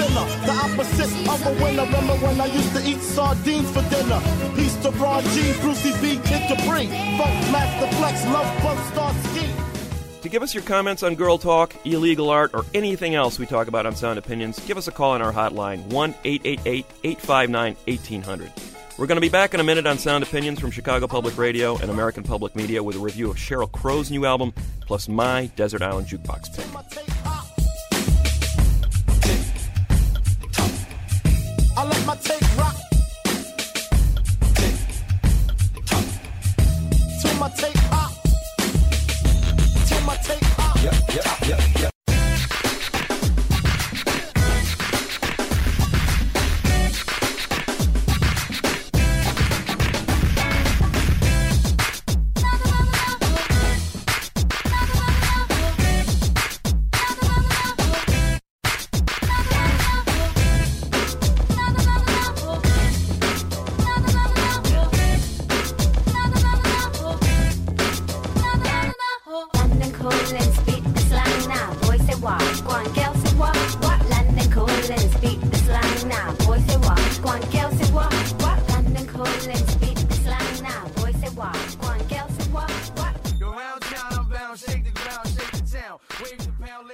The opposite of a winner. Remember when I used to eat sardines for dinner? Peace to Ron G, Brucie B, Kid Capri. Funkmaster Flex, Love Bug Star Ski. To give us your comments on Girl Talk, illegal art, or anything else we talk about on Sound Opinions, give us a call on our hotline, 1 888 859 1800. We're going to be back in a minute on Sound Opinions from Chicago Public Radio and American Public Media with a review of Sheryl Crow's new album, plus my Desert Island Jukebox pick. I let my tape Wave the pound,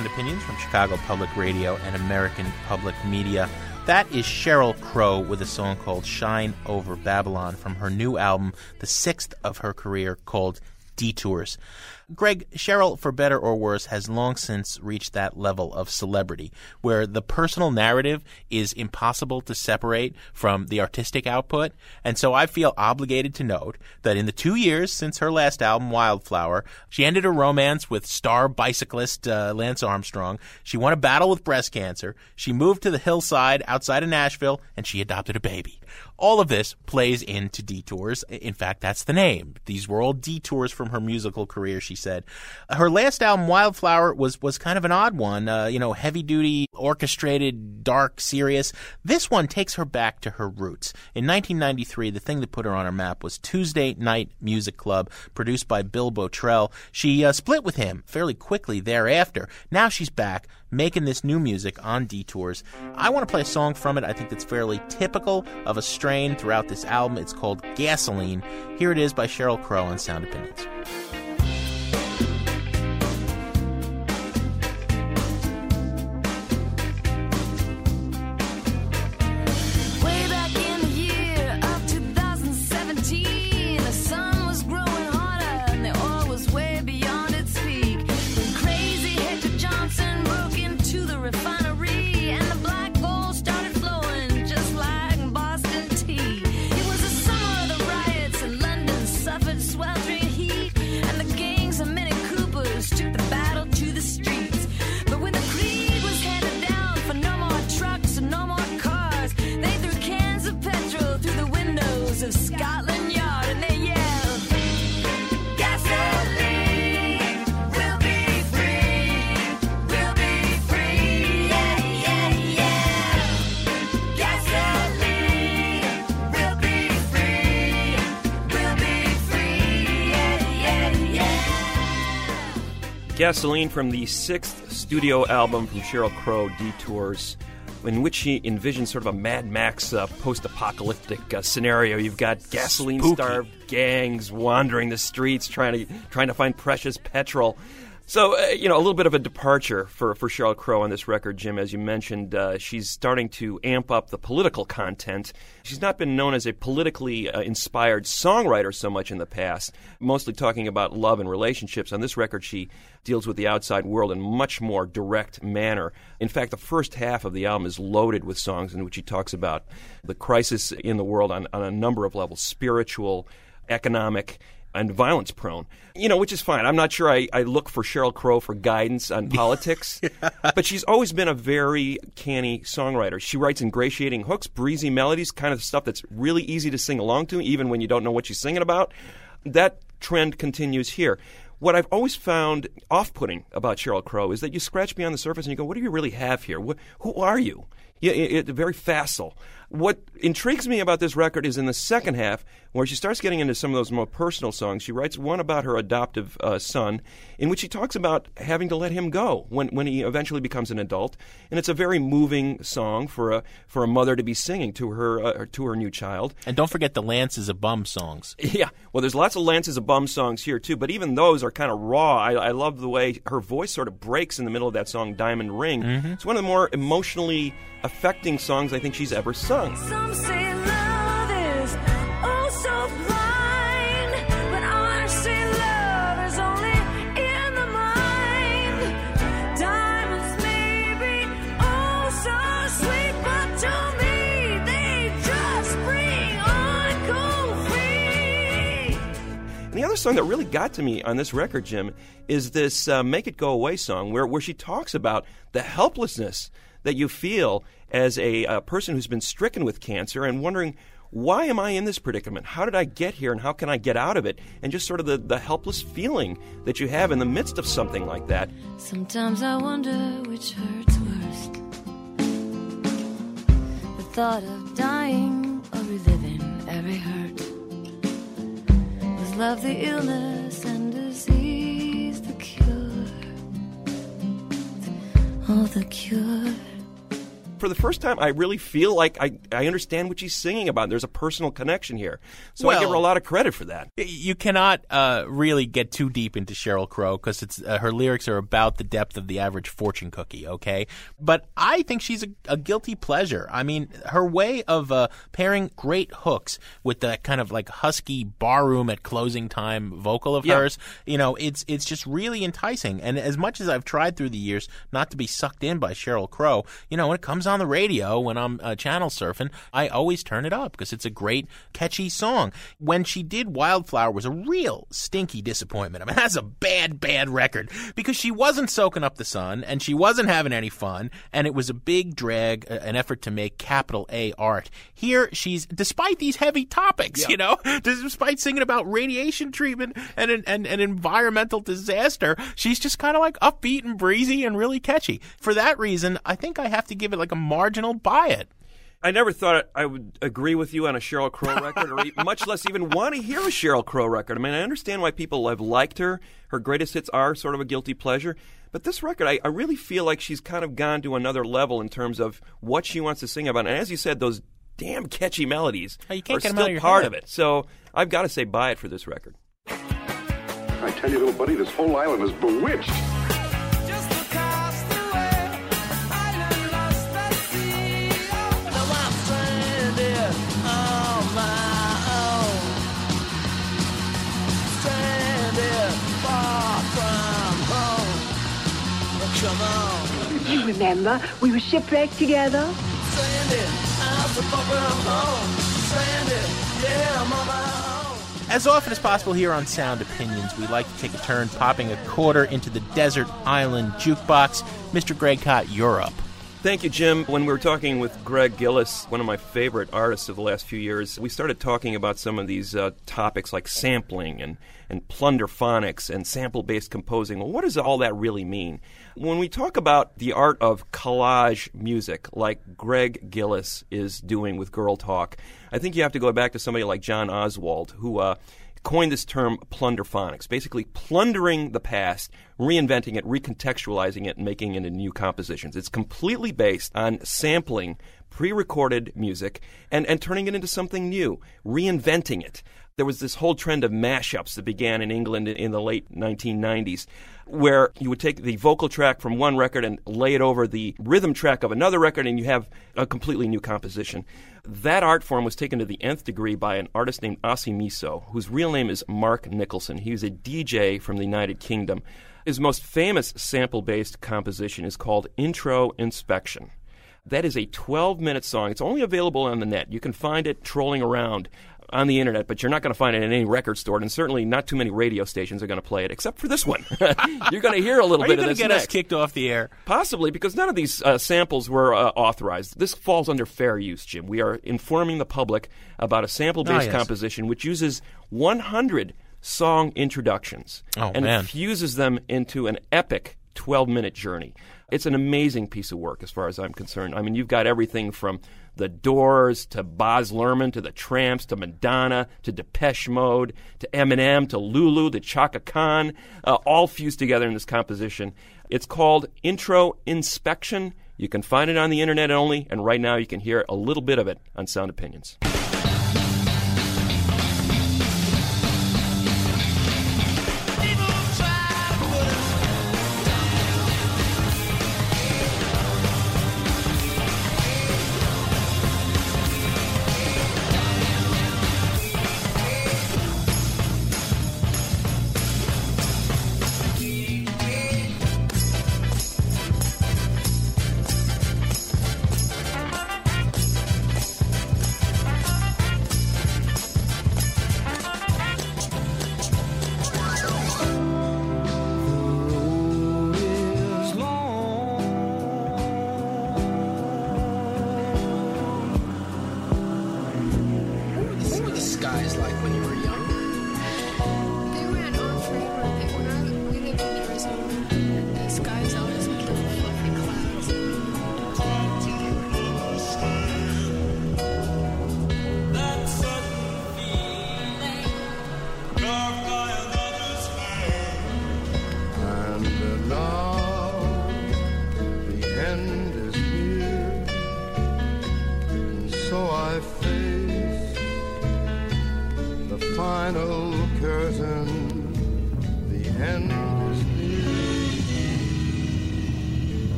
Sound Opinions from Chicago Public Radio and American Public Media. That is Sheryl Crow with a song called Shine Over Babylon from her new album, the sixth of her career, called Detours. Greg, Sheryl, for better or worse, has long since reached that level of celebrity where the personal narrative is impossible to separate from the artistic output. And so I feel obligated to note that in the two years since her last album, Wildflower, she ended a romance with star bicyclist uh, Lance Armstrong. She won a battle with breast cancer. She moved to the hillside outside of Nashville and she adopted a baby. All of this plays into detours. In fact, that's the name. These were all detours from her musical career, she said. Her last album, Wildflower, was, was kind of an odd one. Uh, you know, heavy duty, orchestrated, dark, serious. This one takes her back to her roots. In 1993, the thing that put her on her map was Tuesday Night Music Club, produced by Bill Bottrell. She uh, split with him fairly quickly thereafter. Now she's back making this new music on Detours. I want to play a song from it I think that's fairly typical of a strain throughout this album. It's called Gasoline. Here it is by Sheryl Crow on Sound Opinions. Gasoline from the sixth studio album from Sheryl Crow, Detours, in which she envisions sort of a Mad Max uh, post apocalyptic uh, scenario. You've got gasoline starved gangs wandering the streets trying to, trying to find precious petrol. So, uh, you know, a little bit of a departure for, for Sheryl Crow on this record, Jim. As you mentioned, uh, she's starting to amp up the political content. She's not been known as a politically uh, inspired songwriter so much in the past, mostly talking about love and relationships. On this record, she deals with the outside world in a much more direct manner. In fact, the first half of the album is loaded with songs in which she talks about the crisis in the world on, on a number of levels spiritual, economic, and violence prone. You know, which is fine. I'm not sure I, I look for Sheryl Crow for guidance on politics, but she's always been a very canny songwriter. She writes ingratiating hooks, breezy melodies, kind of stuff that's really easy to sing along to, even when you don't know what she's singing about. That trend continues here. What I've always found off putting about Sheryl Crow is that you scratch beyond the surface and you go, what do you really have here? Wh- who are you? Yeah, it, it, very facile. What intrigues me about this record is in the second half, where she starts getting into some of those more personal songs. She writes one about her adoptive uh, son, in which she talks about having to let him go when, when he eventually becomes an adult, and it's a very moving song for a for a mother to be singing to her uh, to her new child. And don't forget the Lance is a bum songs. Yeah, well, there's lots of Lances of Bum songs here too, but even those are kind of raw. I, I love the way her voice sort of breaks in the middle of that song, Diamond Ring. It's one of the more emotionally affecting songs I think she's ever sung. Some say love is oh so blind, but I say love is only in the mind. Diamonds may be sweet, but to me they just bring on. And the other song that really got to me on this record, Jim, is this uh, "Make It Go Away" song, where where she talks about the helplessness that you feel as a, uh person who's been stricken with cancer and wondering. Why am I in this predicament? How did I get here and how can I get out of it? And just sort of the, the helpless feeling that you have in the midst of something like that. Sometimes I wonder which hurts worst. The thought of dying or reliving every hurt. Was love the illness and disease the cure? Oh, the cure. For the first time, I really feel like I, I understand what she's singing about. There's a personal connection here. So I give her a lot of credit for that. You cannot uh, really get too deep into Sheryl Crow because it's uh, her lyrics are about the depth of the average fortune cookie. Okay, but I think she's a, a guilty pleasure. I mean, her way of uh, pairing great hooks with that kind of like husky barroom at closing time vocal of Yeah. hers, you know, it's it's just really enticing. And as much as I've tried through the years not to be sucked in by Sheryl Crow, you know, when it comes on the radio when I'm uh, channel surfing, I always turn it up because it's a great catchy song. When she did Wildflower was a real stinky disappointment. I mean, that's a bad bad record because she wasn't soaking up the sun and she wasn't having any fun and it was a big drag, uh, an effort to make capital A art. Here she's despite these heavy topics, you know, despite singing about radiation treatment and an, and an environmental disaster, she's just kind of like upbeat and breezy and really catchy. For that reason, I think I have to give it like a marginal buy it. I never thought I would agree with you on a Sheryl Crow record, or e- much less even want to hear a Sheryl Crow record. I mean, I understand why people have liked her. Her greatest hits are sort of a guilty pleasure. But this record, I, I really feel like she's kind of gone to another level in terms of what she wants to sing about. And as you said, those damn catchy melodies Oh, you can't are get 'em still out of your part head. of it. So I've got to say, buy it for this record. I tell you, little buddy, this whole island is bewitched. Remember, we were shipwrecked together. As often as possible here on Sound Opinions, we like to take a turn popping a quarter into the desert island jukebox. Mr. Greg Kot, you're up. Thank you, Jim. When we were talking with Greg Gillis, one of my favorite artists of the last few years, we started talking about some of these uh, topics like sampling and, and plunderphonics and sample based composing. Well, what does all that really mean? When we talk about the art of collage music, like Greg Gillis is doing with Girl Talk, I think you have to go back to somebody like John Oswald, who uh, coined this term plunderphonics, basically plundering the past, reinventing it, recontextualizing it, and making it into new compositions. It's completely based on sampling pre recorded music and, and turning it into something new, reinventing it. There was this whole trend of mashups that began in England in- the late 1990s, where you would take the vocal track from one record and lay it over the rhythm track of another record, and you have a completely new composition. That art form was taken to the nth degree by an artist named Osymyso, whose real name is Mark Nicholson. He was a DJ from the United Kingdom. His most famous sample based composition is called Intro Inspection. That is a 12 minute song. It's only available on the net. You can find it trolling around on the internet, but you're not going to find it in any record store, and certainly not too many radio stations are going to play it, except for this one. you're going to hear a little Are bit of going this to get next. us kicked off the air? Possibly, because none of these uh, samples were uh, authorized. This falls under fair use, Jim. We are informing the public about a sample based Ah, yes. composition which uses 100 song introductions Oh, and man. fuses them into an epic 12 minute journey. It's an amazing piece of work as far as I'm concerned. I mean, you've got everything from the Doors to Boz Lerman to the Tramps to Madonna to Depeche Mode to Eminem to Lulu to Chaka Khan, uh, all fused together in this composition. It's called Intro Inspection. You can find it on the internet only, and right now you can hear a little bit of it on Sound Opinions.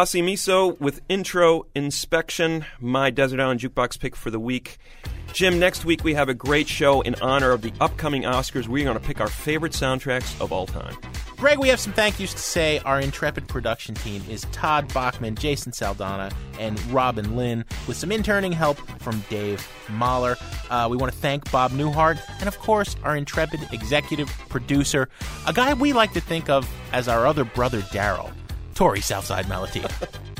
Osymyso with intro inspection, my Desert Island Jukebox pick for the week. Jim, next week we have a great show in honor of the upcoming Oscars. We're going to pick our favorite soundtracks of all time. Greg, we have some thank yous to say. Our intrepid production team is Todd Bachman, Jason Saldana, and Robin Lynn, with some interning help from Dave Mahler. Uh, we want to thank Bob Newhart, and of course, our intrepid executive producer, a guy we like to think of as our other brother Daryl, Torey Southside Malatia.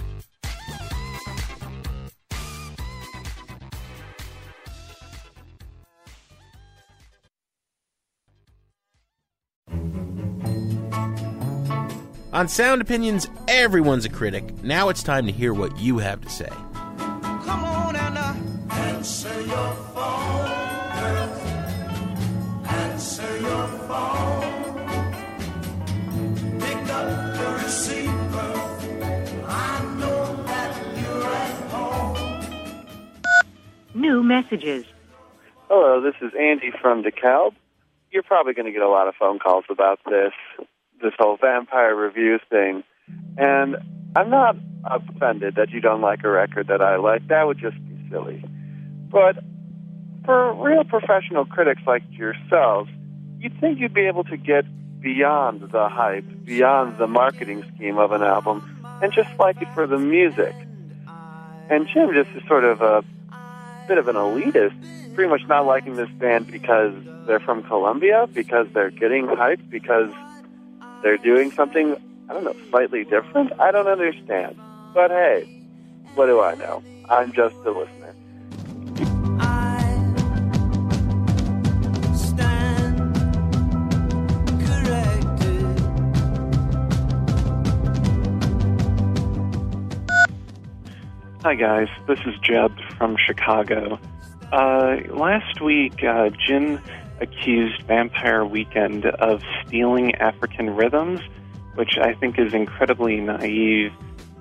On Sound Opinions, everyone's a critic. Now it's time to hear what you have to say. Come on and uh, answer your phone, girl. Answer your phone. New messages. Hello, this is Andy from DeKalb. You're probably going to get a lot of phone calls about this, this whole vampire review thing. And I'm not offended that you don't like a record that I like. That would just be silly. But for real professional critics like yourselves, you'd think you'd be able to get beyond the hype, beyond the marketing scheme of an album, and just like it for the music. And Jim just is sort of a bit of an elitist, pretty much not liking this band because they're from Columbia, because they're getting hyped, because they're doing something, I don't know, slightly different. I don't understand. But hey, what do I know? I'm just a listener. Hi, guys. This is Jeb from Chicago. Uh, last week, uh, Jim accused Vampire Weekend of stealing African rhythms, which I think is incredibly naive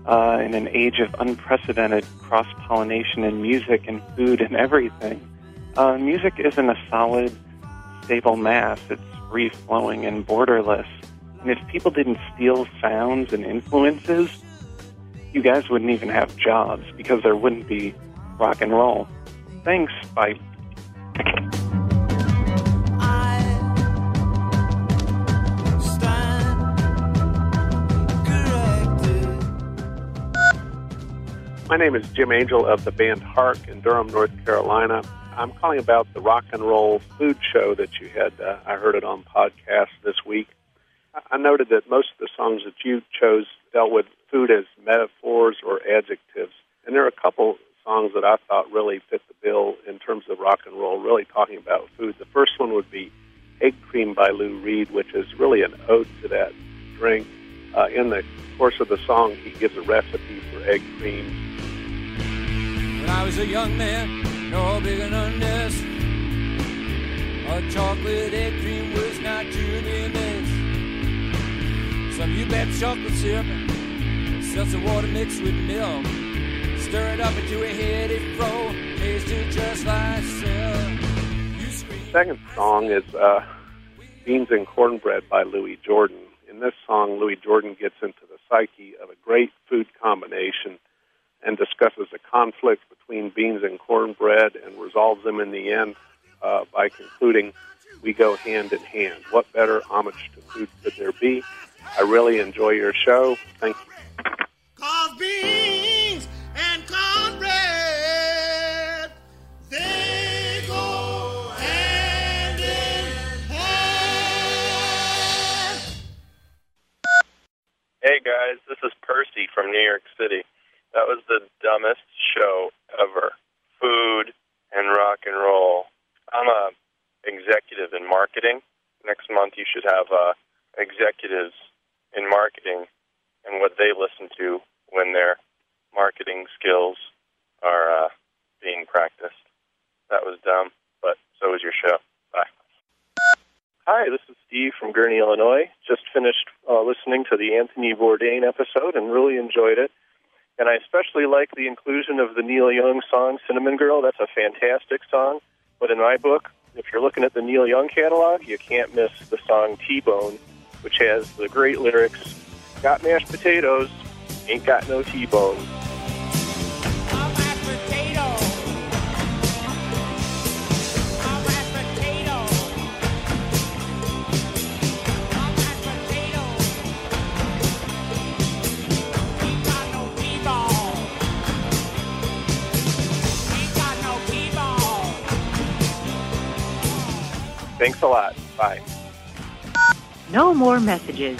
uh, in an age of unprecedented cross pollination in music and food and everything. Uh, music isn't a solid, stable mass, it's free flowing and borderless. And if people didn't steal sounds and influences, you guys wouldn't even have jobs because there wouldn't be rock and roll. Thanks. Bye. My name is Jim Angel of the band Hark in Durham, North Carolina. I'm calling about the rock and roll food show that you had. Uh, I heard it on podcast this week. I- noted that most of the songs that you chose dealt with food as metaphors or adjectives, and there are a couple songs that I thought really fit the bill in terms of rock and roll, really talking about food. The first one would be Egg Cream by Lou Reed, which is really an ode to that drink. Uh, in the course of the song, he gives a recipe for egg cream. When I was a young man, no bigger than this. A chocolate egg cream was not to be missed. Some you bet chocolate syrup, seltzer water mixed with milk. Stir it up until into a heady fro, tasted just like silk. Second song is uh, Beans and Cornbread by Louis Jordan. In this song, Louis Jordan gets into the psyche of a great food combination and discusses the conflict between beans and cornbread and resolves them in the end uh, by concluding, We go hand in hand. What better homage to food could there be? I really enjoy your show. Thank you. Cause beans and cornbread, they go hand in hand. Hey guys, this is Percy from New York City. That was the dumbest show ever. Food and rock and roll. I'm a executive in marketing. Next month you should have uh, executives in marketing and what they listen to when their marketing skills are uh, being practiced. That was dumb, but so was your show. Bye. Hi, this is Steve from Gurnee, Illinois. Just finished uh, listening to the Anthony Bourdain episode and really enjoyed it. And I especially like the inclusion of the Neil Young song Cinnamon Girl. That's a fantastic song. But in my book, if you're looking at the Neil Young catalog, you can't miss the song T-Bone, which has the great lyrics, Got mashed potatoes, Ain't got no T-bone. Thanks a lot. Bye. No more messages.